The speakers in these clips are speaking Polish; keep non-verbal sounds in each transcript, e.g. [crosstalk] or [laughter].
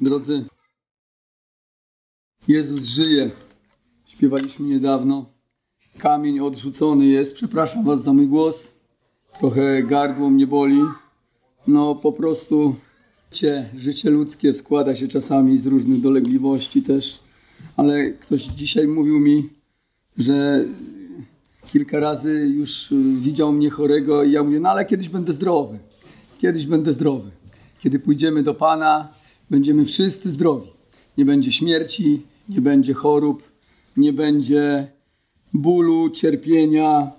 Drodzy, Jezus żyje. Śpiewaliśmy niedawno. Kamień odrzucony jest. Przepraszam Was za mój głos. Trochę gardło mnie boli. No po prostu życie, życie ludzkie składa się czasami z różnych dolegliwości też. Ale ktoś dzisiaj mówił mi, że kilka razy już widział mnie chorego i ja mówię, no ale kiedyś będę zdrowy. Kiedyś będę zdrowy. Kiedy pójdziemy do Pana, będziemy wszyscy zdrowi. Nie będzie śmierci, nie będzie chorób, nie będzie bólu, cierpienia.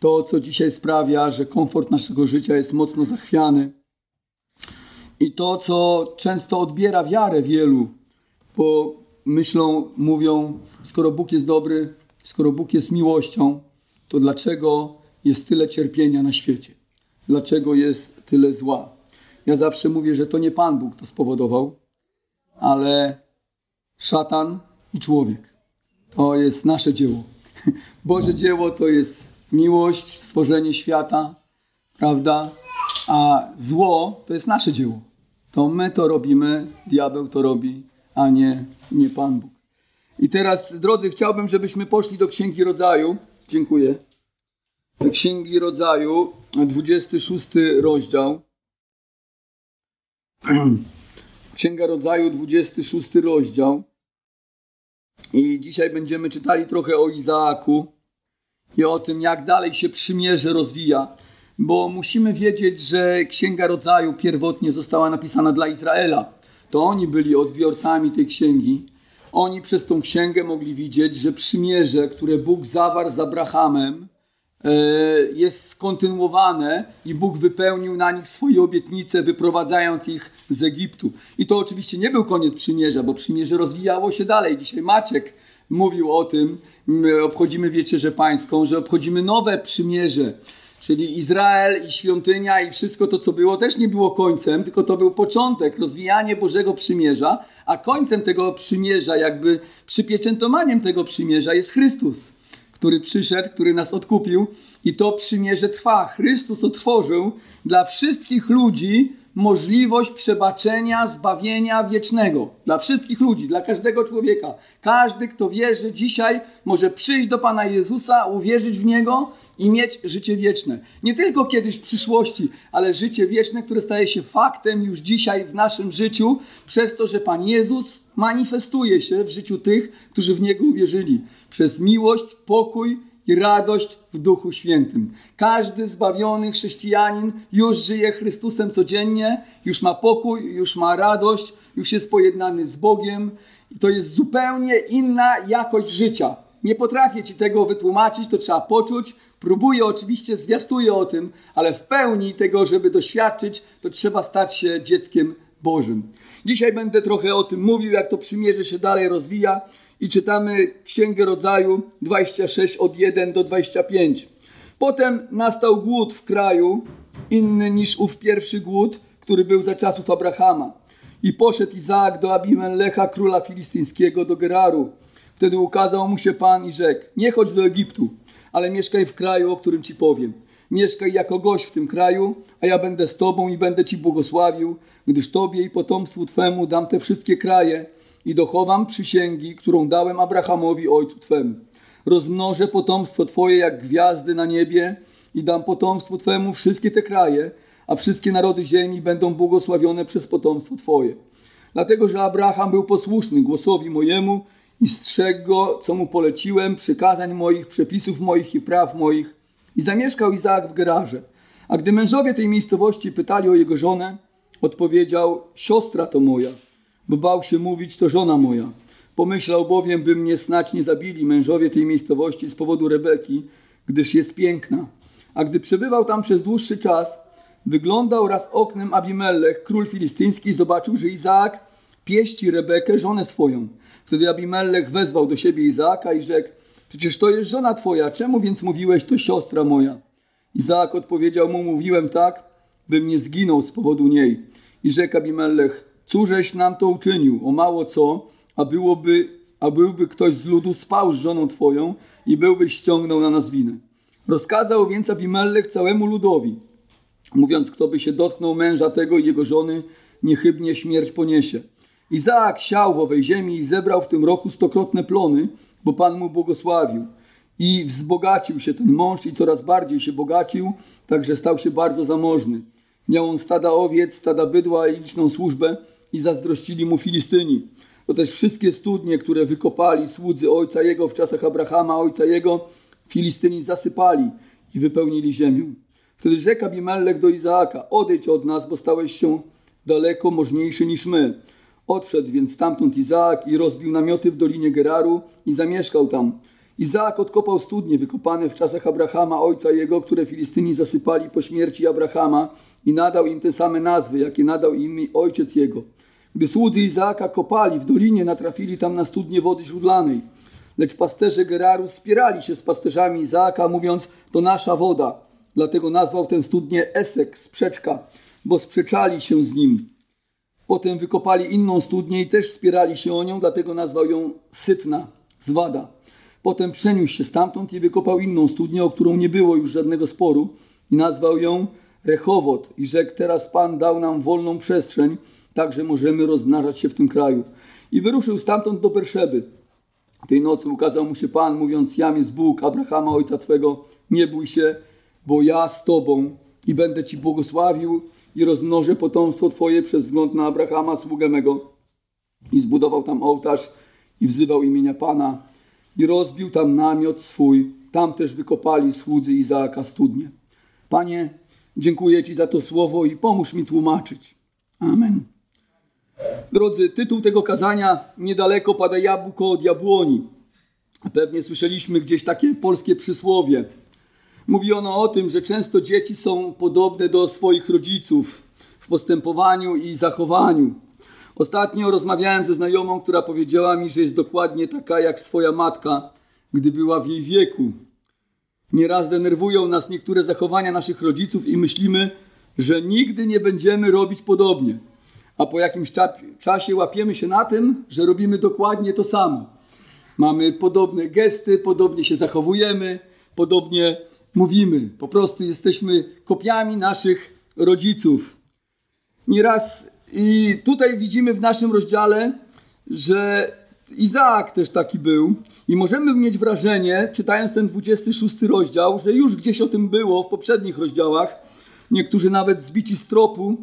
To, co dzisiaj sprawia, że komfort naszego życia jest mocno zachwiany. I to, co często odbiera wiarę wielu, bo myślą, mówią, skoro Bóg jest dobry, skoro Bóg jest miłością, to dlaczego jest tyle cierpienia na świecie? Dlaczego jest tyle zła? Ja zawsze mówię, że to nie Pan Bóg to spowodował, ale szatan i człowiek. To jest nasze dzieło. [laughs] Boże dzieło to jest miłość, stworzenie świata, prawda? A zło to jest nasze dzieło. To my to robimy, diabeł to robi, a nie, nie Pan Bóg. I teraz, drodzy, chciałbym, żebyśmy poszli do Księgi Rodzaju. Dziękuję. Do Księgi Rodzaju, 26 rozdział. [clears throat] Księga Rodzaju, 26 rozdział. I dzisiaj będziemy czytali trochę o Izaaku i o tym, jak dalej się przymierze rozwija. Bo musimy wiedzieć, że Księga Rodzaju pierwotnie została napisana dla Izraela. To oni byli odbiorcami tej księgi. Oni przez tą księgę mogli widzieć, że przymierze, które Bóg zawarł z Abrahamem, jest skontynuowane i Bóg wypełnił na nich swoje obietnice, wyprowadzając ich z Egiptu. I to oczywiście nie był koniec przymierza, bo przymierze rozwijało się dalej. Dzisiaj Maciek mówił o tym, My obchodzimy Wieczerzę Pańską, że obchodzimy nowe przymierze, czyli Izrael i świątynia i wszystko to, co było, też nie było końcem, tylko to był początek, rozwijanie Bożego Przymierza, a końcem tego przymierza, jakby przypieczętowaniem tego przymierza jest Chrystus który przyszedł, który nas odkupił i to przymierze trwa. Chrystus otworzył dla wszystkich ludzi możliwość przebaczenia, zbawienia wiecznego. Dla wszystkich ludzi, dla każdego człowieka. Każdy, kto wierzy dzisiaj, może przyjść do Pana Jezusa, uwierzyć w Niego i mieć życie wieczne. Nie tylko kiedyś w przyszłości, ale życie wieczne, które staje się faktem już dzisiaj w naszym życiu, przez to, że Pan Jezus manifestuje się w życiu tych, którzy w Niego uwierzyli. Przez miłość, pokój i radość w Duchu Świętym. Każdy zbawiony chrześcijanin już żyje Chrystusem codziennie, już ma pokój, już ma radość, już jest pojednany z Bogiem. I to jest zupełnie inna jakość życia. Nie potrafię ci tego wytłumaczyć, to trzeba poczuć. Próbuję oczywiście, zwiastuję o tym, ale w pełni tego, żeby doświadczyć, to trzeba stać się dzieckiem Bożym. Dzisiaj będę trochę o tym mówił, jak to przymierze się dalej rozwija i czytamy Księgę Rodzaju 26 od 1 do 25. Potem nastał głód w kraju, inny niż ów pierwszy głód, który był za czasów Abrahama. I poszedł Izaak do Abimelecha, króla filistyńskiego, do Geraru. Wtedy ukazał mu się Pan i rzekł, nie chodź do Egiptu, ale mieszkaj w kraju, o którym ci powiem. Mieszkaj jako gość w tym kraju, a ja będę z tobą i będę ci błogosławił, gdyż tobie i potomstwu twemu dam te wszystkie kraje i dochowam przysięgi, którą dałem Abrahamowi, ojcu twemu. Rozmnożę potomstwo twoje jak gwiazdy na niebie i dam potomstwu twemu wszystkie te kraje, a wszystkie narody ziemi będą błogosławione przez potomstwo twoje. Dlatego, że Abraham był posłuszny głosowi mojemu i strzegł go, co mu poleciłem, przykazań moich, przepisów moich i praw moich. I zamieszkał Izaak w Gerarze. A gdy mężowie tej miejscowości pytali o jego żonę, odpowiedział, siostra to moja bo bał się mówić, to żona moja. Pomyślał bowiem, by mnie snać nie zabili mężowie tej miejscowości z powodu Rebeki, gdyż jest piękna. A gdy przebywał tam przez dłuższy czas, wyglądał raz oknem Abimelech, król filistyński, i zobaczył, że Izaak pieści Rebekę, żonę swoją. Wtedy Abimelech wezwał do siebie Izaaka i rzekł, przecież to jest żona twoja, czemu więc mówiłeś, to siostra moja? Izaak odpowiedział mu, mówiłem tak, bym nie zginął z powodu niej. I rzekł Abimelech, Cóżeś nam to uczynił? O mało co, a byłoby, a byłby ktoś z ludu spał z żoną twoją i byłbyś ściągnął na nas winę. Rozkazał więc Abimelech całemu ludowi, mówiąc, kto by się dotknął męża tego i jego żony, niechybnie śmierć poniesie. Izaak siał w owej ziemi i zebrał w tym roku stokrotne plony, bo Pan mu błogosławił. I wzbogacił się ten mąż i coraz bardziej się bogacił, także stał się bardzo zamożny. Miał on stada owiec, stada bydła i liczną służbę i zazdrościli mu Filistyni. To też wszystkie studnie, które wykopali słudzy ojca jego w czasach Abrahama, ojca jego, Filistyni zasypali i wypełnili ziemię. Wtedy rzekł Abimelech do Izaaka, odejdź od nas, bo stałeś się daleko możniejszy niż my. Odszedł więc stamtąd Izaak i rozbił namioty w dolinie Geraru i zamieszkał tam. Izaak odkopał studnie wykopane w czasach Abrahama, ojca jego, które Filistyni zasypali po śmierci Abrahama i nadał im te same nazwy, jakie nadał im ojciec jego. Gdy słudzy Izaaka kopali w dolinie, natrafili tam na studnie wody źródlanej. Lecz pasterze Geraru spierali się z pasterzami Izaaka, mówiąc, to nasza woda. Dlatego nazwał ten studnię Esek, sprzeczka, bo sprzeczali się z nim. Potem wykopali inną studnię i też spierali się o nią, dlatego nazwał ją Sytna, Zwada. Potem przeniósł się stamtąd i wykopał inną studnię, o którą nie było już żadnego sporu i nazwał ją Rechowot i rzekł, teraz Pan dał nam wolną przestrzeń, także możemy rozmnażać się w tym kraju. I wyruszył stamtąd do Berszeby. Tej nocy ukazał mu się Pan, mówiąc, jam jest Bóg Abrahama, ojca Twego, nie bój się, bo ja z Tobą i będę Ci błogosławił i rozmnożę potomstwo Twoje przez wzgląd na Abrahama, sługę mego. I zbudował tam ołtarz i wzywał imienia Pana i rozbił tam namiot swój. Tam też wykopali słudzy Izaaka studnie. Panie, dziękuję Ci za to słowo i pomóż mi tłumaczyć. Amen. Drodzy, tytuł tego kazania Niedaleko pada jabłko od jabłoni. Pewnie słyszeliśmy gdzieś takie polskie przysłowie. Mówi ono o tym, że często dzieci są podobne do swoich rodziców w postępowaniu i zachowaniu. Ostatnio rozmawiałem ze znajomą, która powiedziała mi, że jest dokładnie taka jak swoja matka, gdy była w jej wieku. Nieraz denerwują nas niektóre zachowania naszych rodziców i myślimy, że nigdy nie będziemy robić podobnie. A po jakimś czasie łapiemy się na tym, że robimy dokładnie to samo. Mamy podobne gesty, podobnie się zachowujemy, podobnie mówimy. Po prostu jesteśmy kopiami naszych rodziców. Nieraz i tutaj widzimy w naszym rozdziale, że Izaak też taki był. I możemy mieć wrażenie, czytając ten 26 rozdział, że już gdzieś o tym było w poprzednich rozdziałach. Niektórzy nawet zbici z tropu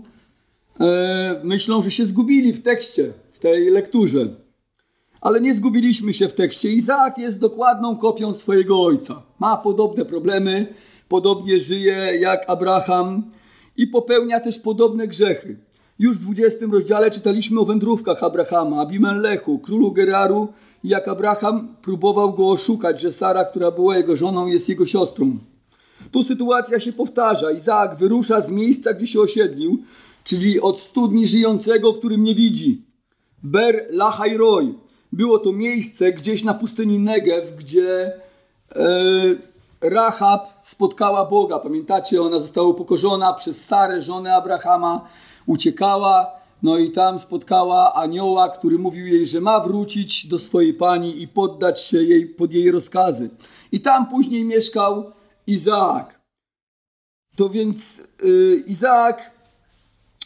e, myślą, że się zgubili w tekście, w tej lekturze. Ale nie zgubiliśmy się w tekście. Izaak jest dokładną kopią swojego ojca. Ma podobne problemy, podobnie żyje jak Abraham i popełnia też podobne grzechy. Już w 20 rozdziale czytaliśmy o wędrówkach Abrahama, Abimelechu, królu Geraru jak Abraham próbował go oszukać, że Sara, która była jego żoną, jest jego siostrą. Tu sytuacja się powtarza. Izaak wyrusza z miejsca, gdzie się osiedlił, czyli od studni żyjącego, którym nie widzi. Ber Lahai Roy. Było to miejsce gdzieś na pustyni Negev, gdzie e, Rahab spotkała Boga. Pamiętacie, ona została upokorzona przez Sarę, żonę Abrahama uciekała, no i tam spotkała anioła, który mówił jej, że ma wrócić do swojej pani i poddać się jej pod jej rozkazy. I tam później mieszkał Izaak. To więc yy, Izaak,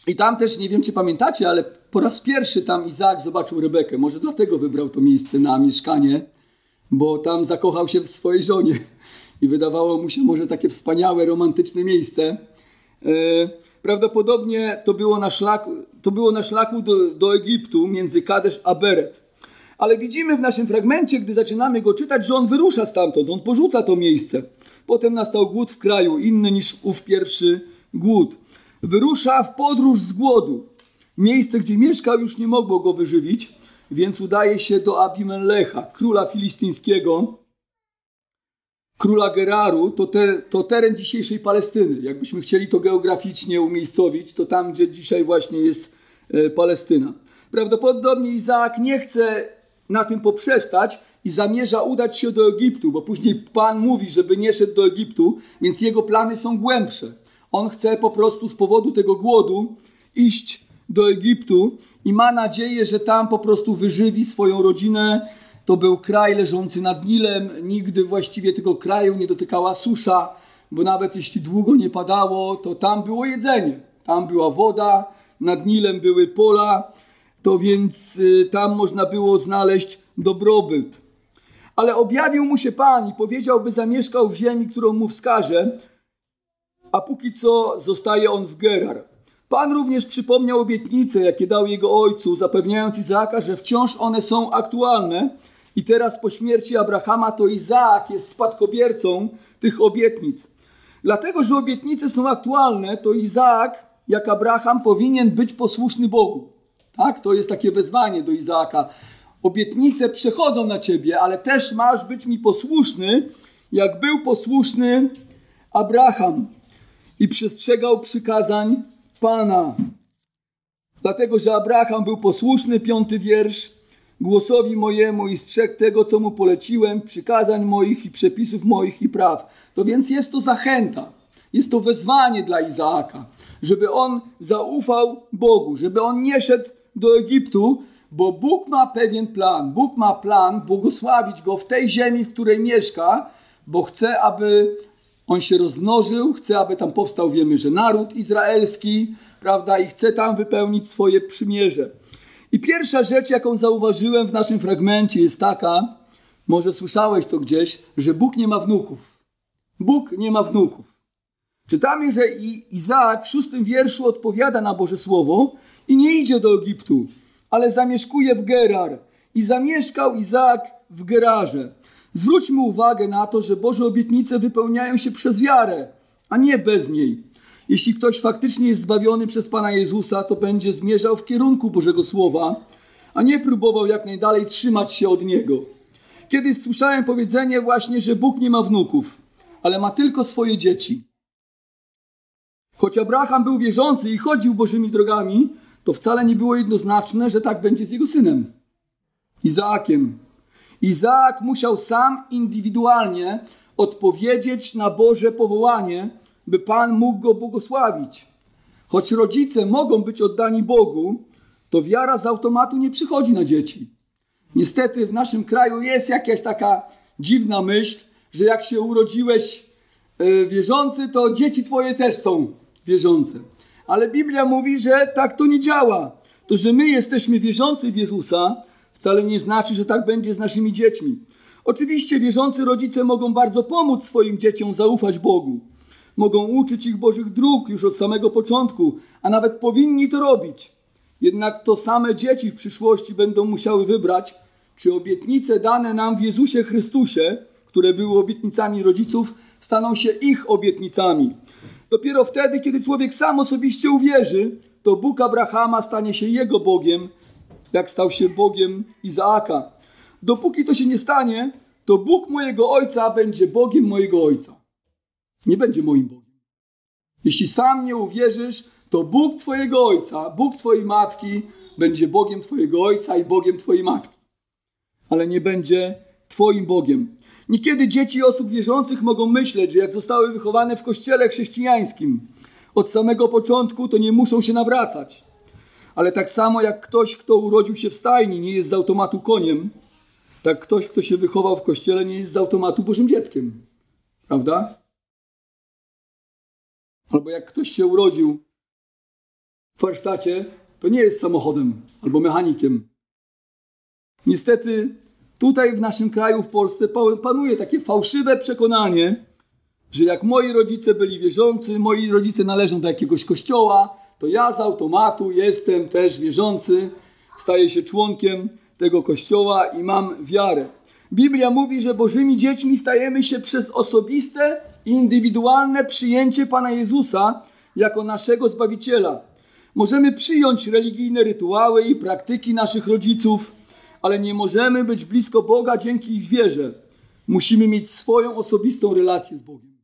i tam też nie wiem, czy pamiętacie, ale po raz pierwszy tam Izaak zobaczył Rebekę. Może dlatego wybrał to miejsce na mieszkanie, bo tam zakochał się w swojej żonie i wydawało mu się może takie wspaniałe, romantyczne miejsce. Yy, Prawdopodobnie to było na szlaku, to było na szlaku do, do Egiptu między Kadesz a Beret. Ale widzimy w naszym fragmencie, gdy zaczynamy go czytać, że on wyrusza stamtąd, on porzuca to miejsce. Potem nastał głód w kraju, inny niż ów pierwszy głód. Wyrusza w podróż z głodu. Miejsce, gdzie mieszkał, już nie mogło go wyżywić, więc udaje się do Abimelecha, króla filistyńskiego, króla Geraru, to, te, to teren dzisiejszej Palestyny. Jakbyśmy chcieli to geograficznie umiejscowić, to tam, gdzie dzisiaj właśnie jest e, Palestyna. Prawdopodobnie Izaak nie chce na tym poprzestać i zamierza udać się do Egiptu, bo później Pan mówi, żeby nie szedł do Egiptu, więc jego plany są głębsze. On chce po prostu z powodu tego głodu iść do Egiptu i ma nadzieję, że tam po prostu wyżywi swoją rodzinę, to był kraj leżący nad Nilem, nigdy właściwie tego kraju nie dotykała susza, bo nawet jeśli długo nie padało, to tam było jedzenie, tam była woda, nad Nilem były pola, to więc y, tam można było znaleźć dobrobyt. Ale objawił mu się Pan i powiedział, by zamieszkał w ziemi, którą mu wskaże, a póki co zostaje on w Gerar. Pan również przypomniał obietnice, jakie dał jego ojcu, zapewniając Izaaka, że wciąż one są aktualne i teraz po śmierci Abrahama to Izaak jest spadkobiercą tych obietnic. Dlatego, że obietnice są aktualne, to Izaak, jak Abraham, powinien być posłuszny Bogu. Tak? To jest takie wezwanie do Izaaka. Obietnice przechodzą na ciebie, ale też masz być mi posłuszny, jak był posłuszny Abraham i przestrzegał przykazań Pana. Dlatego, że Abraham był posłuszny, piąty wiersz, głosowi mojemu i strzegł tego, co mu poleciłem, przykazań moich i przepisów moich i praw. To więc jest to zachęta, jest to wezwanie dla Izaaka, żeby on zaufał Bogu, żeby on nie szedł do Egiptu, bo Bóg ma pewien plan. Bóg ma plan błogosławić go w tej ziemi, w której mieszka, bo chce, aby on się rozmnożył, chce, aby tam powstał, wiemy, że naród izraelski, prawda, i chce tam wypełnić swoje przymierze. I pierwsza rzecz, jaką zauważyłem w naszym fragmencie, jest taka, może słyszałeś to gdzieś, że Bóg nie ma wnuków. Bóg nie ma wnuków. Czytamy, że Izaak w szóstym wierszu odpowiada na Boże Słowo i nie idzie do Egiptu, ale zamieszkuje w Gerar. I zamieszkał Izaak w Gerarze. Zwróćmy uwagę na to, że Boże obietnice wypełniają się przez wiarę, a nie bez niej. Jeśli ktoś faktycznie jest zbawiony przez Pana Jezusa, to będzie zmierzał w kierunku Bożego Słowa, a nie próbował jak najdalej trzymać się od Niego. Kiedyś słyszałem powiedzenie właśnie, że Bóg nie ma wnuków, ale ma tylko swoje dzieci. Choć Abraham był wierzący i chodził Bożymi drogami, to wcale nie było jednoznaczne, że tak będzie z jego synem, Izaakiem. Izaak musiał sam indywidualnie odpowiedzieć na Boże powołanie, by Pan mógł go błogosławić. Choć rodzice mogą być oddani Bogu, to wiara z automatu nie przychodzi na dzieci. Niestety w naszym kraju jest jakaś taka dziwna myśl, że jak się urodziłeś e, wierzący, to dzieci twoje też są wierzące. Ale Biblia mówi, że tak to nie działa. To, że my jesteśmy wierzący w Jezusa, wcale nie znaczy, że tak będzie z naszymi dziećmi. Oczywiście wierzący rodzice mogą bardzo pomóc swoim dzieciom zaufać Bogu. Mogą uczyć ich Bożych dróg już od samego początku, a nawet powinni to robić. Jednak to same dzieci w przyszłości będą musiały wybrać, czy obietnice dane nam w Jezusie Chrystusie, które były obietnicami rodziców, staną się ich obietnicami. Dopiero wtedy, kiedy człowiek sam osobiście uwierzy, to Bóg Abrahama stanie się jego Bogiem, jak stał się Bogiem Izaaka. Dopóki to się nie stanie, to Bóg mojego ojca będzie Bogiem mojego ojca. Nie będzie moim Bogiem. Jeśli sam nie uwierzysz, to Bóg Twojego ojca, Bóg Twojej matki będzie Bogiem Twojego ojca i Bogiem Twojej matki. Ale nie będzie Twoim Bogiem. Niekiedy dzieci osób wierzących mogą myśleć, że jak zostały wychowane w kościele chrześcijańskim od samego początku, to nie muszą się nawracać. Ale tak samo jak ktoś, kto urodził się w stajni, nie jest z automatu koniem, tak ktoś, kto się wychował w kościele, nie jest z automatu Bożym dzieckiem. Prawda? Albo jak ktoś się urodził w warsztacie, to nie jest samochodem albo mechanikiem. Niestety Tutaj w naszym kraju, w Polsce, panuje takie fałszywe przekonanie, że jak moi rodzice byli wierzący, moi rodzice należą do jakiegoś kościoła, to ja z automatu jestem też wierzący, staję się członkiem tego kościoła i mam wiarę. Biblia mówi, że Bożymi dziećmi stajemy się przez osobiste i indywidualne przyjęcie Pana Jezusa jako naszego Zbawiciela. Możemy przyjąć religijne rytuały i praktyki naszych rodziców, ale nie możemy być blisko Boga dzięki ich wierze. Musimy mieć swoją osobistą relację z Bogiem.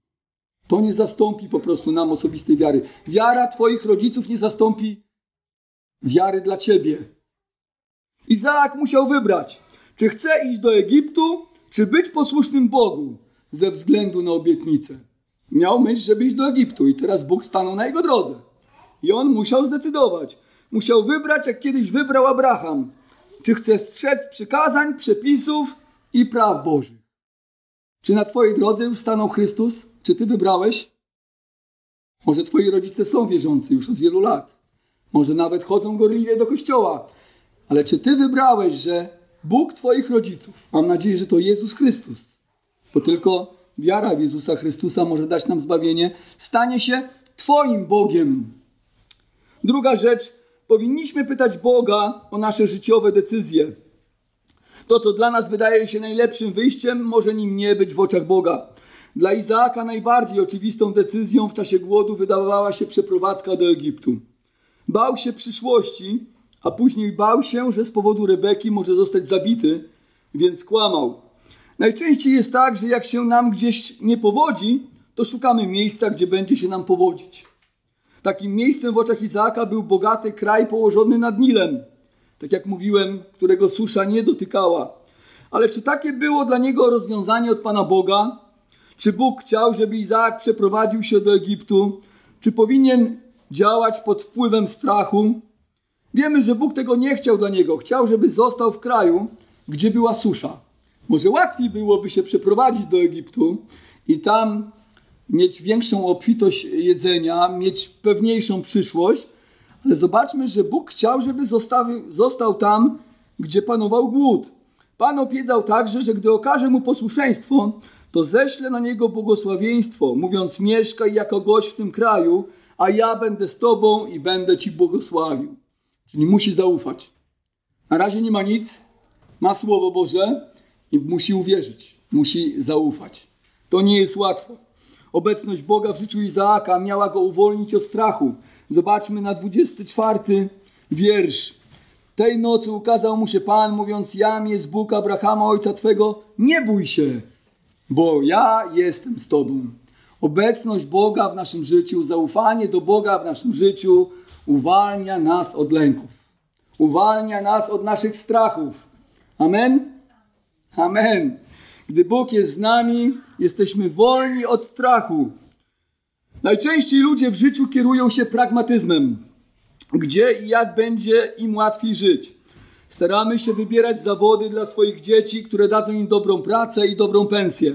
To nie zastąpi po prostu nam osobistej wiary. Wiara Twoich rodziców nie zastąpi wiary dla Ciebie. Izaak musiał wybrać, czy chce iść do Egiptu, czy być posłusznym Bogu ze względu na obietnicę. Miał myśl, żeby iść do Egiptu i teraz Bóg stanął na jego drodze. I on musiał zdecydować. Musiał wybrać, jak kiedyś wybrał Abraham. Czy chcesz strzec przykazań, przepisów i praw Bożych? Czy na Twojej drodze już stanął Chrystus? Czy Ty wybrałeś? Może Twoi rodzice są wierzący już od wielu lat. Może nawet chodzą gorliwie do kościoła. Ale czy ty wybrałeś, że Bóg twoich rodziców, mam nadzieję, że to Jezus Chrystus, bo tylko wiara w Jezusa Chrystusa może dać nam zbawienie, stanie się twoim Bogiem. Druga rzecz, powinniśmy pytać Boga o nasze życiowe decyzje. To, co dla nas wydaje się najlepszym wyjściem, może nim nie być w oczach Boga. Dla Izaaka najbardziej oczywistą decyzją w czasie głodu wydawała się przeprowadzka do Egiptu. Bał się przyszłości, a później bał się, że z powodu Rebeki może zostać zabity, więc kłamał. Najczęściej jest tak, że jak się nam gdzieś nie powodzi, to szukamy miejsca, gdzie będzie się nam powodzić. Takim miejscem w oczach Izaaka był bogaty kraj położony nad Nilem, tak jak mówiłem, którego susza nie dotykała. Ale czy takie było dla niego rozwiązanie od Pana Boga? Czy Bóg chciał, żeby Izaak przeprowadził się do Egiptu? Czy powinien działać pod wpływem strachu? Wiemy, że Bóg tego nie chciał dla niego. Chciał, żeby został w kraju, gdzie była susza. Może łatwiej byłoby się przeprowadzić do Egiptu i tam mieć większą obfitość jedzenia, mieć pewniejszą przyszłość, ale zobaczmy, że Bóg chciał, żeby został, tam, gdzie panował głód. Pan obiecał także, że gdy okaże mu posłuszeństwo, to ześlę na niego błogosławieństwo, mówiąc: Mieszkaj jako gość w tym kraju, a ja będę z tobą i będę ci błogosławił. Czyli musi zaufać. Na razie nie ma nic, ma Słowo Boże i musi uwierzyć, musi zaufać. To nie jest łatwo. Obecność Boga w życiu Izaaka miała go uwolnić od strachu. Zobaczmy na 24 wiersz. Tej nocy ukazał mu się Pan, mówiąc: Jam jest Bóg Abrahama, ojca twego, nie bój się, bo ja jestem z tobą. Obecność Boga w naszym życiu, zaufanie do Boga w naszym życiu uwalnia nas od lęków, uwalnia nas od naszych strachów. Amen? Amen. Gdy Bóg jest z nami, jesteśmy wolni od strachu. Najczęściej ludzie w życiu kierują się pragmatyzmem, gdzie i jak będzie im łatwiej żyć. Staramy się wybierać zawody dla swoich dzieci, które dadzą im dobrą pracę i dobrą pensję.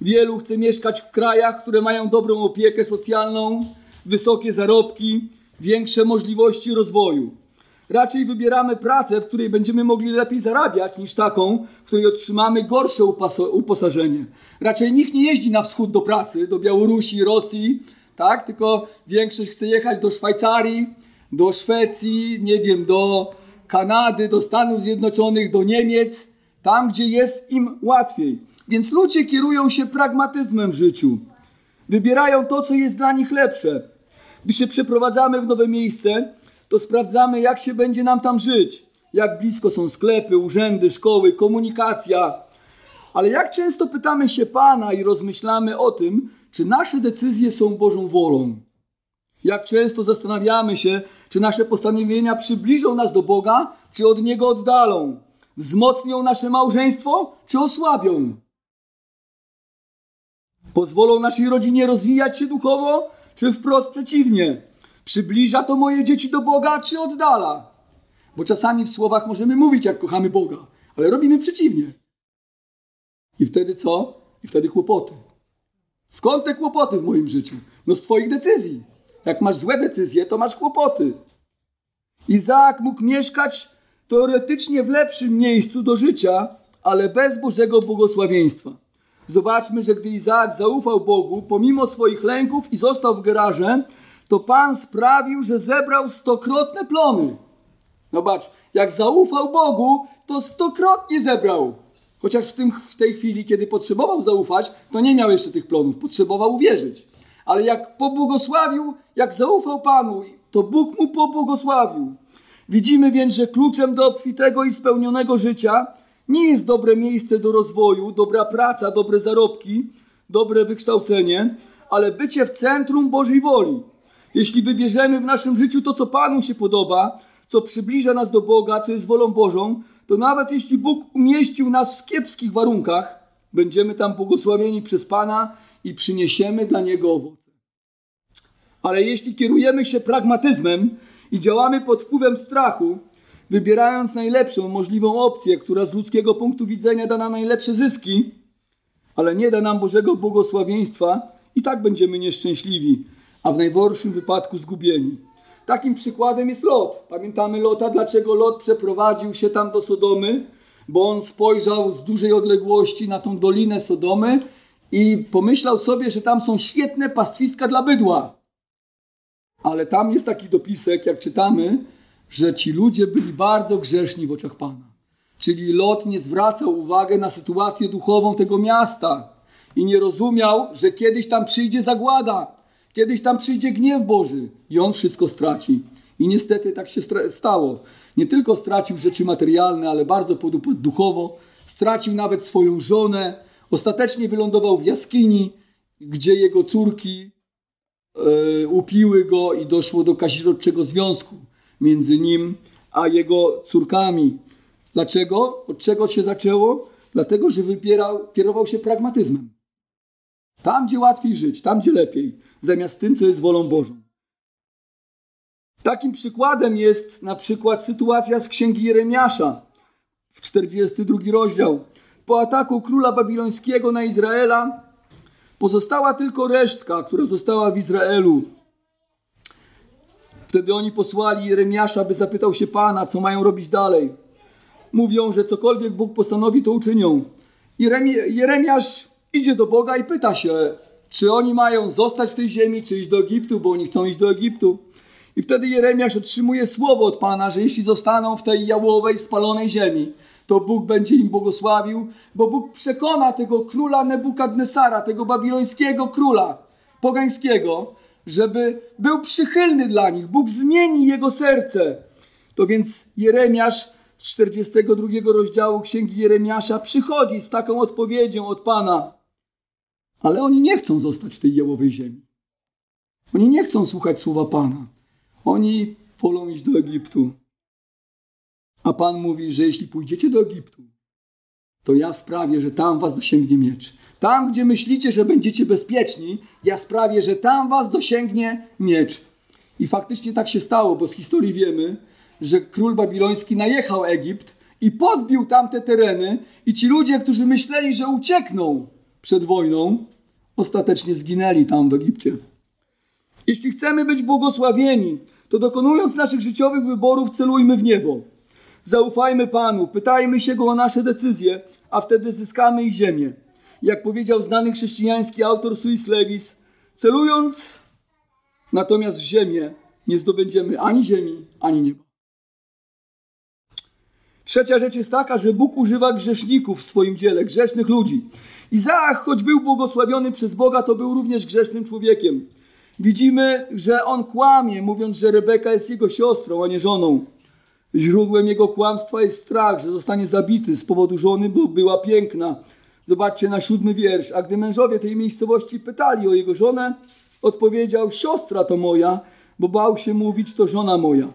Wielu chce mieszkać w krajach, które mają dobrą opiekę socjalną, wysokie zarobki, większe możliwości rozwoju. Raczej wybieramy pracę, w której będziemy mogli lepiej zarabiać, niż taką, w której otrzymamy gorsze uposażenie. Raczej nikt nie jeździ na wschód do pracy, do Białorusi, Rosji, tak? Tylko większość chce jechać do Szwajcarii, do Szwecji, nie wiem, do Kanady, do Stanów Zjednoczonych, do Niemiec, tam gdzie jest im łatwiej. Więc ludzie kierują się pragmatyzmem w życiu. Wybierają to, co jest dla nich lepsze. Gdy się przeprowadzamy w nowe miejsce, to sprawdzamy, jak się będzie nam tam żyć. Jak blisko są sklepy, urzędy, szkoły, komunikacja. Ale jak często pytamy się Pana i rozmyślamy o tym, czy nasze decyzje są Bożą wolą? Jak często zastanawiamy się, czy nasze postanowienia przybliżą nas do Boga, czy od Niego oddalą? Wzmocnią nasze małżeństwo, czy osłabią? Pozwolą naszej rodzinie rozwijać się duchowo, czy wprost przeciwnie? Przybliża to moje dzieci do Boga, czy oddala? Bo czasami w słowach możemy mówić, jak kochamy Boga, ale robimy przeciwnie. I wtedy co? I wtedy kłopoty. Skąd te kłopoty w moim życiu? No z Twoich decyzji. Jak masz złe decyzje, to masz kłopoty. Izaak mógł mieszkać teoretycznie w lepszym miejscu do życia, ale bez Bożego błogosławieństwa. Zobaczmy, że gdy Izaak zaufał Bogu, pomimo swoich lęków i został w garaże, to Pan sprawił, że zebrał stokrotne plony. Zobacz, jak zaufał Bogu, to stokrotnie zebrał. Chociaż w, tym, w tej chwili, kiedy potrzebował zaufać, to nie miał jeszcze tych plonów, potrzebował uwierzyć. Ale jak pobłogosławił, jak zaufał Panu, to Bóg mu pobłogosławił. Widzimy więc, że kluczem do obfitego i spełnionego życia nie jest dobre miejsce do rozwoju, dobra praca, dobre zarobki, dobre wykształcenie, ale bycie w centrum Bożej woli. Jeśli wybierzemy w naszym życiu to, co Panu się podoba, co przybliża nas do Boga, co jest wolą Bożą, to nawet jeśli Bóg umieścił nas w kiepskich warunkach, będziemy tam błogosławieni przez Pana i przyniesiemy dla Niego owoce. Ale jeśli kierujemy się pragmatyzmem i działamy pod wpływem strachu, wybierając najlepszą możliwą opcję, która z ludzkiego punktu widzenia da nam najlepsze zyski, ale nie da nam Bożego błogosławieństwa, i tak będziemy nieszczęśliwi, a w najgorszym wypadku zgubieni. Takim przykładem jest Lot. Pamiętamy Lota, dlaczego Lot przeprowadził się tam do Sodomy? Bo on spojrzał z dużej odległości na tą dolinę Sodomy i pomyślał sobie, że tam są świetne pastwiska dla bydła. Ale tam jest taki dopisek, jak czytamy, że ci ludzie byli bardzo grzeszni w oczach Pana. Czyli Lot nie zwracał uwagi na sytuację duchową tego miasta i nie rozumiał, że kiedyś tam przyjdzie zagłada, kiedyś tam przyjdzie gniew Boży i on wszystko straci. I niestety tak się stało. Nie tylko stracił rzeczy materialne, ale bardzo podupadł duchowo, stracił nawet swoją żonę, ostatecznie wylądował w jaskini, gdzie jego córki e, upiły go i doszło do kazirodczego związku między nim a jego córkami. Dlaczego? Od czego się zaczęło? Dlatego, że wypierał, kierował się pragmatyzmem. Tam, gdzie łatwiej żyć, tam, gdzie lepiej, zamiast tym, co jest wolą Bożą. Takim przykładem jest na przykład sytuacja z księgi Jeremiasza w 42 rozdział. Po ataku króla babilońskiego na Izraela pozostała tylko resztka, która została w Izraelu. Wtedy oni posłali Jeremiasza, by zapytał się Pana, co mają robić dalej mówią, że cokolwiek Bóg postanowi, to uczynią. Jeremiasz idzie do Boga i pyta się, czy oni mają zostać w tej ziemi, czy iść do Egiptu, bo oni chcą iść do Egiptu. I wtedy Jeremiasz otrzymuje słowo od Pana, że jeśli zostaną w tej jałowej, spalonej ziemi, to Bóg będzie im błogosławił, bo Bóg przekona tego króla Nebukadnesara, tego babilońskiego króla pogańskiego, żeby był przychylny dla nich. Bóg zmieni jego serce. To więc Jeremiasz z 42 rozdziału Księgi Jeremiasza przychodzi z taką odpowiedzią od Pana. Ale oni nie chcą zostać w tej jałowej ziemi. Oni nie chcą słuchać słowa Pana. Oni wolą iść do Egiptu. A Pan mówi, że jeśli pójdziecie do Egiptu, to ja sprawię, że tam was dosięgnie miecz. Tam, gdzie myślicie, że będziecie bezpieczni, ja sprawię, że tam was dosięgnie miecz. I faktycznie tak się stało, bo z historii wiemy, że król babiloński najechał Egipt i podbił tamte tereny i ci ludzie, którzy myśleli, że uciekną przed wojną, ostatecznie zginęli tam w Egipcie. Jeśli chcemy być błogosławieni, to dokonując naszych życiowych wyborów celujmy w niebo. Zaufajmy Panu, pytajmy się Go o nasze decyzje, a wtedy zyskamy i ziemię. Jak powiedział znany chrześcijański autor Suis Lewis, celując natomiast w ziemię, nie zdobędziemy ani ziemi, ani nieba. Trzecia rzecz jest taka, że Bóg używa grzeszników w swoim dziele, grzesznych ludzi. Izaak, choć był błogosławiony przez Boga, to był również grzesznym człowiekiem. Widzimy, że on kłamie, mówiąc, że Rebeka jest jego siostrą, a nie żoną. Źródłem jego kłamstwa jest strach, że zostanie zabity z powodu żony, bo była piękna. Zobaczcie na siódmy wiersz. A gdy mężowie tej miejscowości pytali o jego żonę, odpowiedział: Siostra to moja, bo bał się mówić, to żona moja.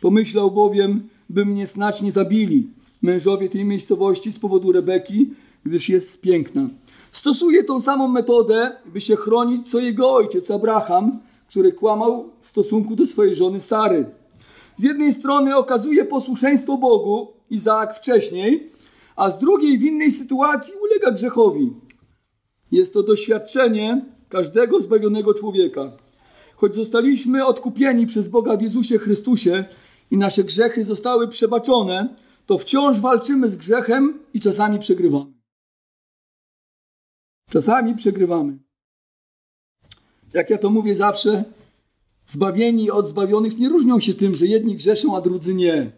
Pomyślał bowiem, by mnie snać nie zabili mężowie tej miejscowości z powodu Rebeki, gdyż jest piękna. Stosuje tą samą metodę, by się chronić, co jego ojciec Abraham, który kłamał w stosunku do swojej żony Sary. Z jednej strony okazuje posłuszeństwo Bogu, Izaak wcześniej, a z drugiej w innej sytuacji ulega grzechowi. Jest to doświadczenie każdego zbawionego człowieka. Choć zostaliśmy odkupieni przez Boga w Jezusie Chrystusie, i nasze grzechy zostały przebaczone, to wciąż walczymy z grzechem i czasami przegrywamy. Czasami przegrywamy. Jak ja to mówię zawsze, zbawieni od zbawionych nie różnią się tym, że jedni grzeszą, a drudzy nie.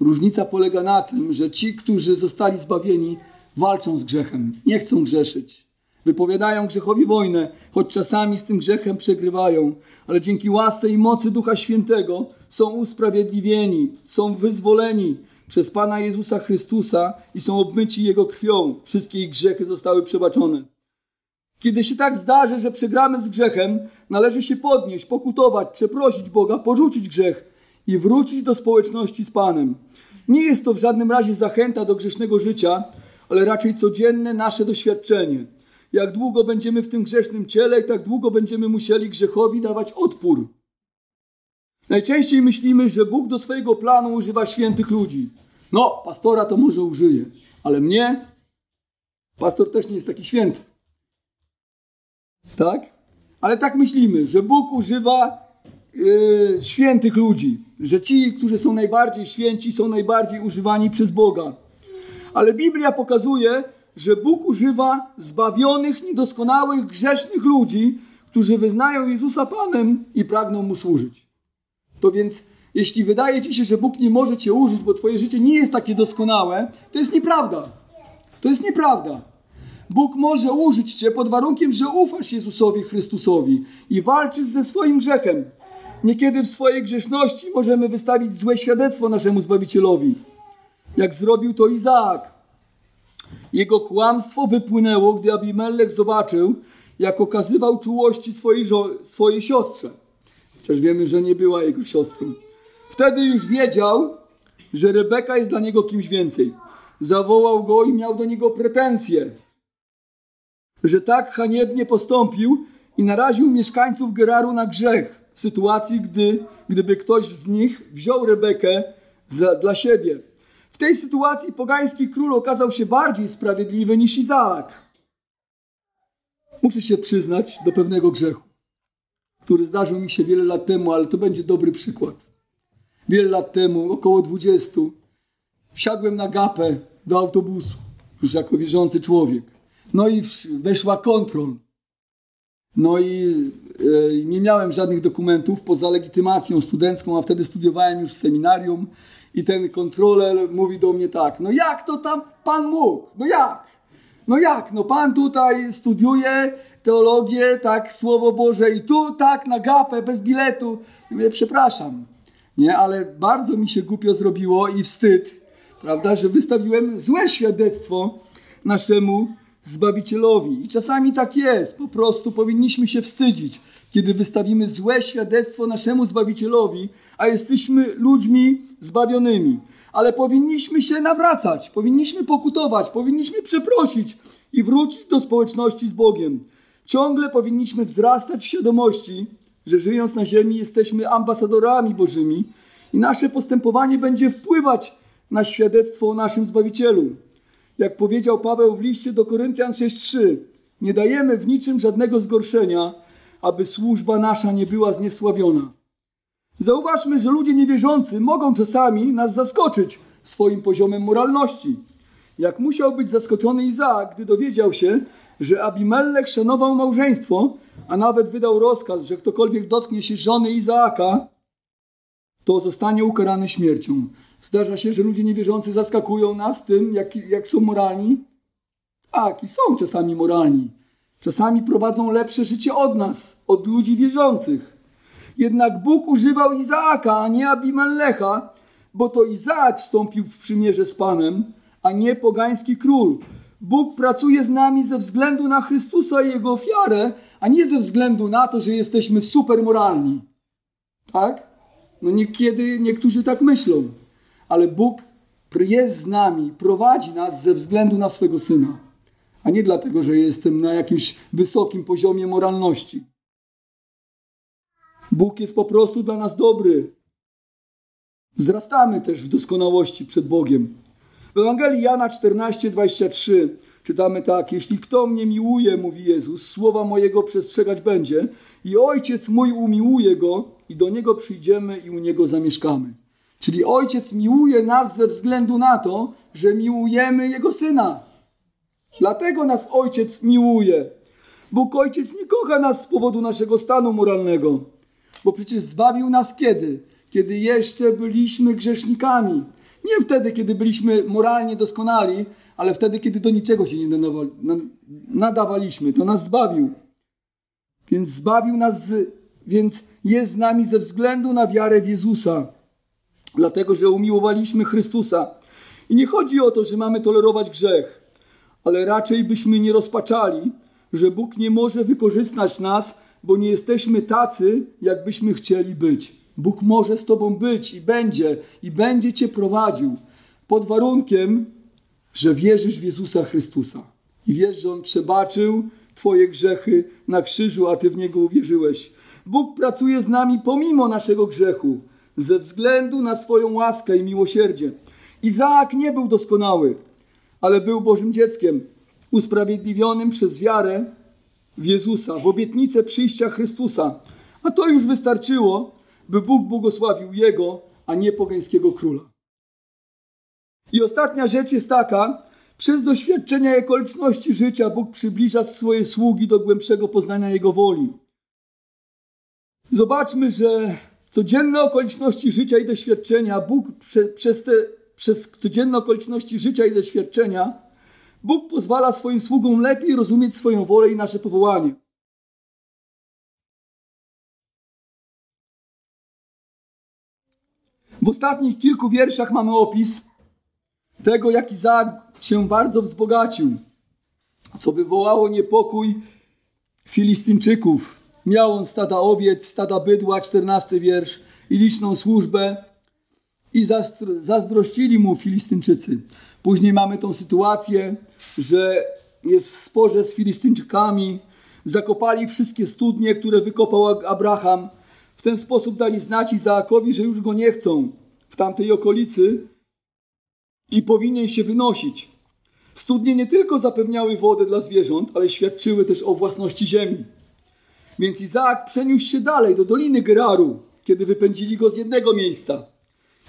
Różnica polega na tym, że ci, którzy zostali zbawieni, walczą z grzechem, nie chcą grzeszyć. Wypowiadają grzechowi wojnę, choć czasami z tym grzechem przegrywają, ale dzięki łasce i mocy Ducha Świętego są usprawiedliwieni, są wyzwoleni przez Pana Jezusa Chrystusa i są obmyci Jego krwią. Wszystkie ich grzechy zostały przebaczone. Kiedy się tak zdarzy, że przegramy z grzechem, należy się podnieść, pokutować, przeprosić Boga, porzucić grzech i wrócić do społeczności z Panem. Nie jest to w żadnym razie zachęta do grzesznego życia, ale raczej codzienne nasze doświadczenie – jak długo będziemy w tym grzesznym ciele, tak długo będziemy musieli grzechowi dawać odpór. Najczęściej myślimy, że Bóg do swojego planu używa świętych ludzi. No, pastora to może użyje, ale mnie, pastor też nie jest taki święty. Tak? Ale tak myślimy, że Bóg używa yy, świętych ludzi, że ci, którzy są najbardziej święci, są najbardziej używani przez Boga. Ale Biblia pokazuje, że Bóg używa zbawionych, niedoskonałych, grzesznych ludzi, którzy wyznają Jezusa Panem i pragną Mu służyć. To więc, jeśli wydaje Ci się, że Bóg nie może Cię użyć, bo Twoje życie nie jest takie doskonałe, to jest nieprawda. To jest nieprawda. Bóg może użyć Cię pod warunkiem, że ufasz Jezusowi Chrystusowi i walczysz ze swoim grzechem. Niekiedy w swojej grzeszności możemy wystawić złe świadectwo naszemu Zbawicielowi, jak zrobił to Izaak. Jego kłamstwo wypłynęło, gdy Abimelech zobaczył, jak okazywał czułości swojej, swojej siostrze. Chociaż wiemy, że nie była jego siostrą. Wtedy już wiedział, że Rebeka jest dla niego kimś więcej. Zawołał go i miał do niego pretensje, że tak haniebnie postąpił i naraził mieszkańców Geraru na grzech w sytuacji, gdy, gdyby ktoś z nich wziął Rebekę za, dla siebie. W tej sytuacji pogański król okazał się bardziej sprawiedliwy niż Izaak. Muszę się przyznać do pewnego grzechu, który zdarzył mi się wiele lat temu, ale to będzie dobry przykład. Wiele lat temu, około 20, wsiadłem na gapę do autobusu, już jako wierzący człowiek. No i weszła kontrol. No i e, nie miałem żadnych dokumentów poza legitymacją studencką, a wtedy studiowałem już w seminarium i ten kontroler mówi do mnie tak, no jak to tam pan mógł? No jak? No jak? No pan tutaj studiuje teologię, tak, Słowo Boże i tu tak na gapę, bez biletu. Ja mówię, przepraszam, nie, ale bardzo mi się głupio zrobiło i wstyd, prawda, że wystawiłem złe świadectwo naszemu Zbawicielowi. I czasami tak jest, po prostu powinniśmy się wstydzić, kiedy wystawimy złe świadectwo naszemu Zbawicielowi, a jesteśmy ludźmi zbawionymi. Ale powinniśmy się nawracać, powinniśmy pokutować, powinniśmy przeprosić i wrócić do społeczności z Bogiem. Ciągle powinniśmy wzrastać w świadomości, że żyjąc na ziemi jesteśmy ambasadorami Bożymi i nasze postępowanie będzie wpływać na świadectwo o naszym Zbawicielu. Jak powiedział Paweł w liście do Koryntian 6:3, nie dajemy w niczym żadnego zgorszenia, aby służba nasza nie była zniesławiona. Zauważmy, że ludzie niewierzący mogą czasami nas zaskoczyć swoim poziomem moralności. Jak musiał być zaskoczony Izaak, gdy dowiedział się, że Abimelech szanował małżeństwo, a nawet wydał rozkaz, że ktokolwiek dotknie się żony Izaaka, to zostanie ukarany śmiercią. Zdarza się, że ludzie niewierzący zaskakują nas tym, jak, jak są moralni. Tak, i są czasami moralni. Czasami prowadzą lepsze życie od nas, od ludzi wierzących. Jednak Bóg używał Izaaka, a nie Abimelecha, bo to Izaak wstąpił w przymierze z Panem, a nie pogański król. Bóg pracuje z nami ze względu na Chrystusa i Jego ofiarę, a nie ze względu na to, że jesteśmy super moralni. Tak? No niekiedy niektórzy tak myślą ale Bóg jest z nami, prowadzi nas ze względu na swego Syna, a nie dlatego, że jestem na jakimś wysokim poziomie moralności. Bóg jest po prostu dla nas dobry. Wzrastamy też w doskonałości przed Bogiem. W Ewangelii Jana 14:23 czytamy tak: Jeśli kto mnie miłuje, mówi Jezus, słowa mojego przestrzegać będzie, i ojciec mój umiłuje go, i do niego przyjdziemy i u niego zamieszkamy. Czyli ojciec miłuje nas ze względu na to, że miłujemy jego syna. Dlatego nas ojciec miłuje. Bóg ojciec nie kocha nas z powodu naszego stanu moralnego, bo przecież zbawił nas kiedy? Kiedy jeszcze byliśmy grzesznikami. Nie wtedy, kiedy byliśmy moralnie doskonali, ale wtedy, kiedy do niczego się nie nadawaliśmy. To nas zbawił. Więc zbawił nas, z, więc jest z nami ze względu na wiarę w Jezusa dlatego że umiłowaliśmy Chrystusa. I nie chodzi o to, że mamy tolerować grzech, ale raczej byśmy nie rozpaczali, że Bóg nie może wykorzystać nas, bo nie jesteśmy tacy, jakbyśmy chcieli być. Bóg może z Tobą być i będzie, i będzie Cię prowadził, pod warunkiem, że wierzysz w Jezusa Chrystusa i wiesz, że On przebaczył Twoje grzechy na krzyżu, a Ty w Niego uwierzyłeś. Bóg pracuje z nami pomimo naszego grzechu ze względu na swoją łaskę i miłosierdzie. Izaak nie był doskonały, ale był Bożym dzieckiem, usprawiedliwionym przez wiarę w Jezusa, w obietnicę przyjścia Chrystusa. A to już wystarczyło, by Bóg błogosławił jego, a nie pogańskiego króla. I ostatnia rzecz jest taka, przez doświadczenia i okoliczności życia Bóg przybliża swoje sługi do głębszego poznania Jego woli. Zobaczmy, że codzienne okoliczności życia i doświadczenia, Bóg prze, przez te przez codzienne okoliczności życia i doświadczenia, Bóg pozwala swoim sługom lepiej rozumieć swoją wolę i nasze powołanie. W ostatnich kilku wierszach mamy opis tego, jak Izaak się bardzo wzbogacił, co wywołało niepokój Filistynczyków. Miał on stada owiec, stada bydła, czternasty wiersz, i liczną służbę, i zazdrościli mu Filistynczycy. Później mamy tą sytuację, że jest w sporze z Filistynczykami, zakopali wszystkie studnie, które wykopał Abraham. W ten sposób dali znać Izaakowi, że już go nie chcą w tamtej okolicy i powinien się wynosić. Studnie nie tylko zapewniały wodę dla zwierząt, ale świadczyły też o własności ziemi. Więc Izaak przeniósł się dalej do Doliny Geraru, kiedy wypędzili go z jednego miejsca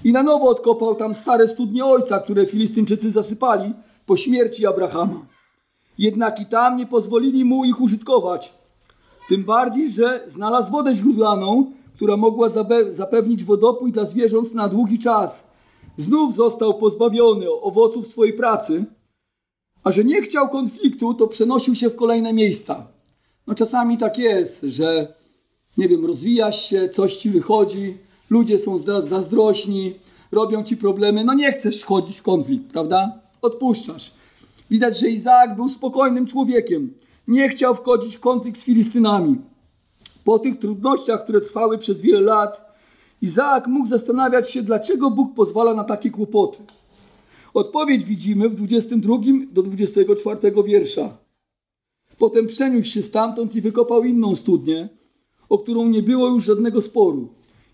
i na nowo odkopał tam stare studnie ojca, które Filistynczycy zasypali po śmierci Abrahama. Jednak i tam nie pozwolili mu ich użytkować. Tym bardziej, że znalazł wodę źródlaną, która mogła zapewnić wodopój dla zwierząt na długi czas. Znów został pozbawiony owoców swojej pracy, a że nie chciał konfliktu, to przenosił się w kolejne miejsca. No czasami tak jest, że nie wiem, rozwijasz się, coś ci wychodzi, ludzie są zazdrośni, robią ci problemy, no nie chcesz wchodzić w konflikt, prawda? Odpuszczasz. Widać, że Izaak był spokojnym człowiekiem. Nie chciał wchodzić w konflikt z Filistynami. Po tych trudnościach, które trwały przez wiele lat, Izaak mógł zastanawiać się, dlaczego Bóg pozwala na takie kłopoty. Odpowiedź widzimy w 22 do 24 wiersza. Potem przeniósł się stamtąd i wykopał inną studnię, o którą nie było już żadnego sporu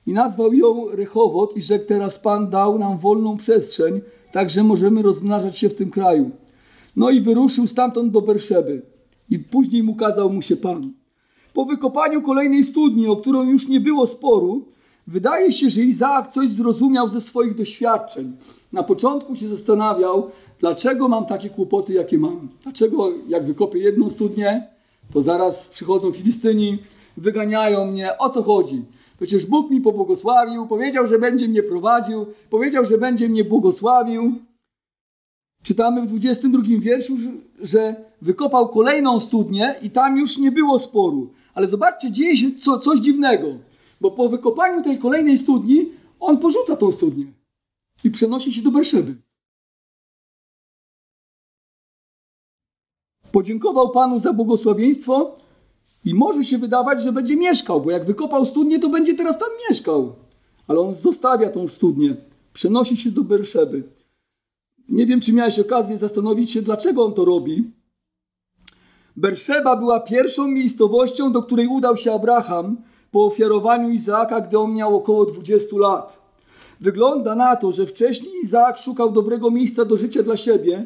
i nazwał ją Rechowot i rzekł teraz Pan dał nam wolną przestrzeń, tak że możemy rozmnażać się w tym kraju. No i wyruszył stamtąd do Berszeby i później mu kazał mu się Pan. Po wykopaniu kolejnej studni, o którą już nie było sporu, wydaje się, że Izaak coś zrozumiał ze swoich doświadczeń. Na początku się zastanawiał, dlaczego mam takie kłopoty, jakie mam. Dlaczego jak wykopię jedną studnię, to zaraz przychodzą Filistyni, wyganiają mnie. O co chodzi? Przecież Bóg mi pobłogosławił, powiedział, że będzie mnie prowadził, powiedział, że będzie mnie błogosławił. Czytamy w 22 wierszu, że wykopał kolejną studnię i tam już nie było sporu. Ale zobaczcie, dzieje się co, coś dziwnego, bo po wykopaniu tej kolejnej studni on porzuca tą studnię i przenosi się do Berszeby. Podziękował Panu za błogosławieństwo i może się wydawać, że będzie mieszkał, bo jak wykopał studnię, to będzie teraz tam mieszkał. Ale on zostawia tą studnię, przenosi się do Berszeby. Nie wiem, czy miałeś okazję zastanowić się, dlaczego on to robi. Berszeba była pierwszą miejscowością, do której udał się Abraham po ofiarowaniu Izaaka, gdy on miał około 20 lat. Wygląda na to, że wcześniej Izaak szukał dobrego miejsca do życia dla siebie,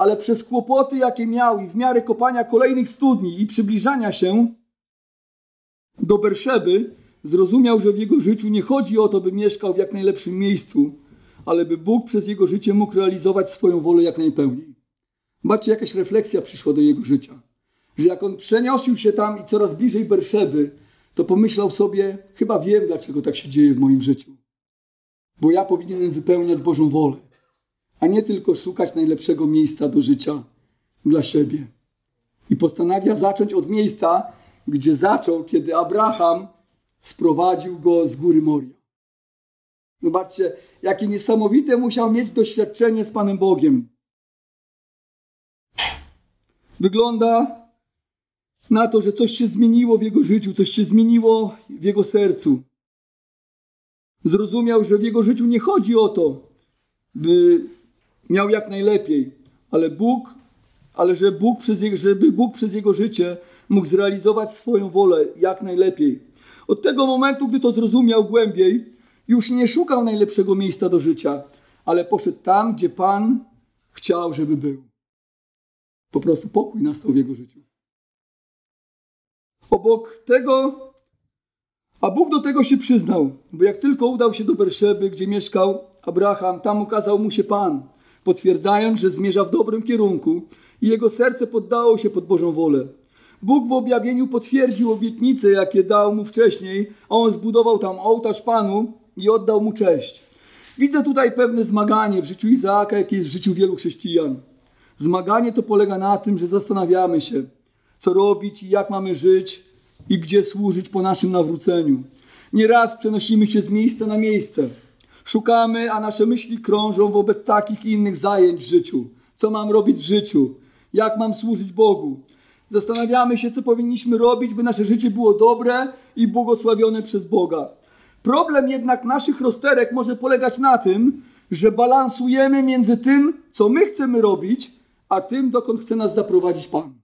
ale przez kłopoty, jakie miał i w miarę kopania kolejnych studni i przybliżania się do Berszeby, zrozumiał, że w jego życiu nie chodzi o to, by mieszkał w jak najlepszym miejscu, ale by Bóg przez jego życie mógł realizować swoją wolę jak najpełniej. Zobaczcie, jakaś refleksja przyszła do jego życia. Że jak on przeniosił się tam i coraz bliżej Berszeby, to pomyślał sobie, chyba wiem, dlaczego tak się dzieje w moim życiu. Bo ja powinienem wypełniać Bożą wolę a nie tylko szukać najlepszego miejsca do życia dla siebie. I postanawia zacząć od miejsca, gdzie zaczął, kiedy Abraham sprowadził go z góry Moria. Zobaczcie, jakie niesamowite musiał mieć doświadczenie z Panem Bogiem. Wygląda na to, że coś się zmieniło w jego życiu, coś się zmieniło w jego sercu. Zrozumiał, że w jego życiu nie chodzi o to, by miał jak najlepiej, ale Bóg, ale że Bóg przez żeby Bóg przez jego życie mógł zrealizować swoją wolę jak najlepiej. Od tego momentu, gdy to zrozumiał głębiej, już nie szukał najlepszego miejsca do życia, ale poszedł tam, gdzie Pan chciał, żeby był. Po prostu pokój nastał w jego życiu. Obok tego, A Bóg do tego się przyznał, bo jak tylko udał się do Berszeby, gdzie mieszkał Abraham, tam ukazał mu się Pan, potwierdzając, że zmierza w dobrym kierunku i jego serce poddało się pod Bożą wolę. Bóg w objawieniu potwierdził obietnice, jakie dał mu wcześniej, a on zbudował tam ołtarz Panu i oddał mu cześć. Widzę tutaj pewne zmaganie w życiu Izaaka, jakie jest w życiu wielu chrześcijan. Zmaganie to polega na tym, że zastanawiamy się, co robić i jak mamy żyć i gdzie służyć po naszym nawróceniu. Nieraz przenosimy się z miejsca na miejsce. Szukamy, a nasze myśli krążą wobec takich i innych zajęć w życiu. Co mam robić w życiu? Jak mam służyć Bogu? Zastanawiamy się, co powinniśmy robić, by nasze życie było dobre i błogosławione przez Boga. Problem jednak naszych rozterek może polegać na tym, że balansujemy między tym, co my chcemy robić, a tym, dokąd chce nas zaprowadzić Pan.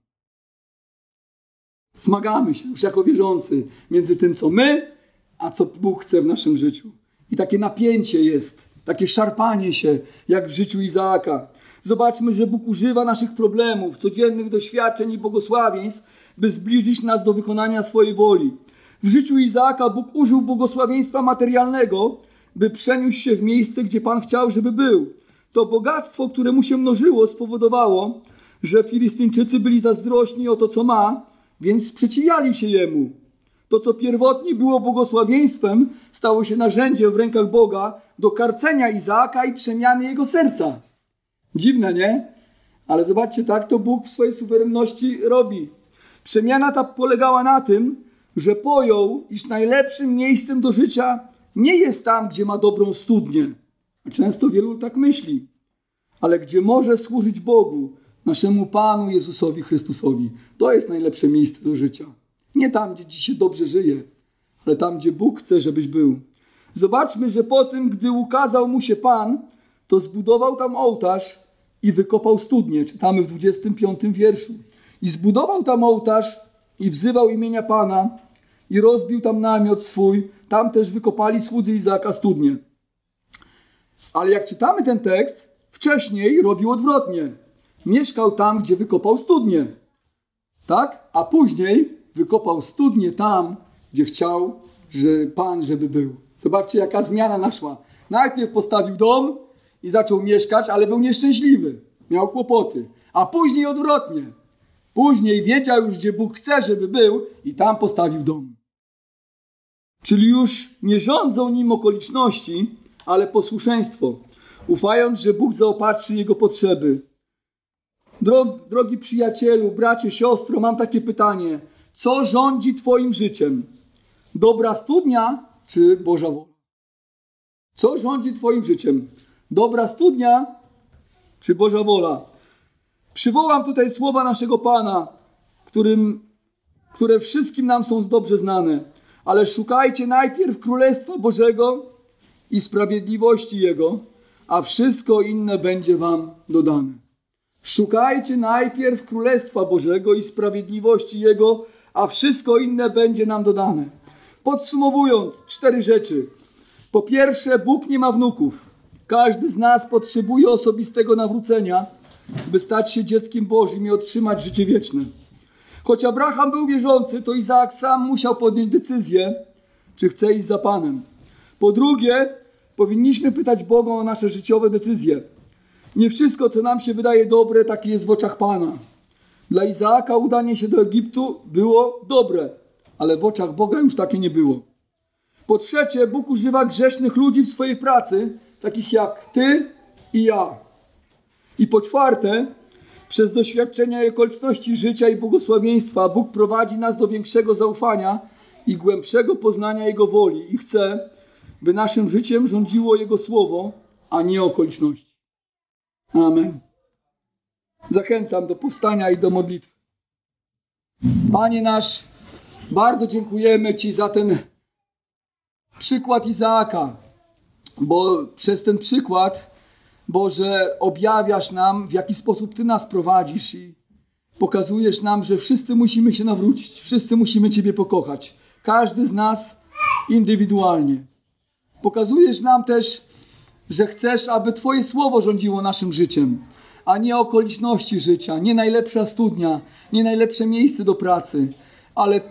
Smagamy się już jako wierzący między tym, co my, a co Bóg chce w naszym życiu. I takie napięcie jest, takie szarpanie się, jak w życiu Izaaka. Zobaczmy, że Bóg używa naszych problemów, codziennych doświadczeń i błogosławieństw, by zbliżyć nas do wykonania swojej woli. W życiu Izaaka Bóg użył błogosławieństwa materialnego, by przeniósł się w miejsce, gdzie Pan chciał, żeby był. To bogactwo, które mu się mnożyło, spowodowało, że Filistyńczycy byli zazdrośni o to, co ma, więc sprzeciwiali się jemu. To, co pierwotnie było błogosławieństwem, stało się narzędziem w rękach Boga do karcenia Izaaka i przemiany jego serca. Dziwne, nie? Ale zobaczcie, tak to Bóg w swojej suwerenności robi. Przemiana ta polegała na tym, że pojął, iż najlepszym miejscem do życia nie jest tam, gdzie ma dobrą studnię. Często wielu tak myśli, ale gdzie może służyć Bogu, naszemu Panu Jezusowi Chrystusowi. To jest najlepsze miejsce do życia. Nie tam, gdzie się dobrze żyje, ale tam, gdzie Bóg chce, żebyś był. Zobaczmy, że po tym, gdy ukazał mu się Pan, to zbudował tam ołtarz i wykopał studnię. Czytamy w 25 wierszu. I zbudował tam ołtarz i wzywał imienia Pana i rozbił tam namiot swój. Tam też wykopali słudzy Izaaka studnię. Ale jak czytamy ten tekst, wcześniej robił odwrotnie. Mieszkał tam, gdzie wykopał studnię. Tak? A później wykopał studnię tam, gdzie chciał, że Pan, żeby był. Zobaczcie, jaka zmiana naszła. Najpierw postawił dom i zaczął mieszkać, ale był nieszczęśliwy. Miał kłopoty. A później odwrotnie. Później wiedział już, gdzie Bóg chce, żeby był i tam postawił dom. Czyli już nie rządzą nim okoliczności, ale posłuszeństwo, ufając, że Bóg zaopatrzy jego potrzeby. Drogi przyjacielu, bracie, siostro, mam takie pytanie. Co rządzi Twoim życiem? Dobra studnia czy Boża wola? Co rządzi Twoim życiem? Dobra studnia czy Boża wola? Przywołam tutaj słowa naszego Pana, którym, które wszystkim nam są dobrze znane. Ale szukajcie najpierw Królestwa Bożego i sprawiedliwości Jego, a wszystko inne będzie Wam dodane. Szukajcie najpierw Królestwa Bożego i sprawiedliwości Jego, a wszystko inne będzie nam dodane. Podsumowując, cztery rzeczy. Po pierwsze, Bóg nie ma wnuków. Każdy z nas potrzebuje osobistego nawrócenia, by stać się dzieckiem Bożym i otrzymać życie wieczne. Choć Abraham był wierzący, to Izaak sam musiał podjąć decyzję, czy chce iść za Panem. Po drugie, powinniśmy pytać Boga o nasze życiowe decyzje. Nie wszystko, co nam się wydaje dobre, takie jest w oczach Pana. Dla Izaaka udanie się do Egiptu było dobre, ale w oczach Boga już takie nie było. Po trzecie, Bóg używa grzesznych ludzi w swojej pracy, takich jak ty i ja. I po czwarte, przez doświadczenia i okoliczności życia i błogosławieństwa Bóg prowadzi nas do większego zaufania i głębszego poznania Jego woli i chce, by naszym życiem rządziło Jego Słowo, a nie okoliczności. Amen. Zachęcam do powstania i do modlitwy. Panie nasz, bardzo dziękujemy Ci za ten przykład Izaaka, bo przez ten przykład, Boże, objawiasz nam, w jaki sposób Ty nas prowadzisz i pokazujesz nam, że wszyscy musimy się nawrócić, wszyscy musimy Ciebie pokochać. Każdy z nas indywidualnie. Pokazujesz nam też, że chcesz, aby Twoje słowo rządziło naszym życiem a nie okoliczności życia, nie najlepsza studnia, nie najlepsze miejsce do pracy, ale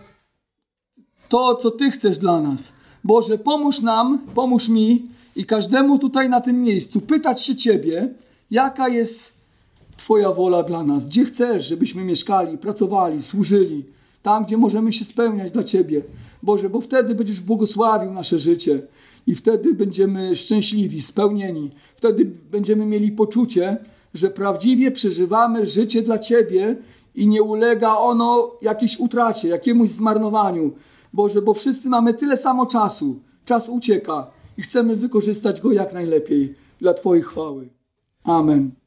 to, co Ty chcesz dla nas. Boże, pomóż nam, pomóż mi i każdemu tutaj na tym miejscu pytać się Ciebie, jaka jest Twoja wola dla nas, gdzie chcesz, żebyśmy mieszkali, pracowali, służyli, tam, gdzie możemy się spełniać dla Ciebie. Boże, bo wtedy będziesz błogosławił nasze życie i wtedy będziemy szczęśliwi, spełnieni. Wtedy będziemy mieli poczucie, że prawdziwie przeżywamy życie dla Ciebie i nie ulega ono jakiejś utracie, jakiemuś zmarnowaniu. Boże, bo wszyscy mamy tyle samo czasu. Czas ucieka i chcemy wykorzystać go jak najlepiej dla Twojej chwały. Amen.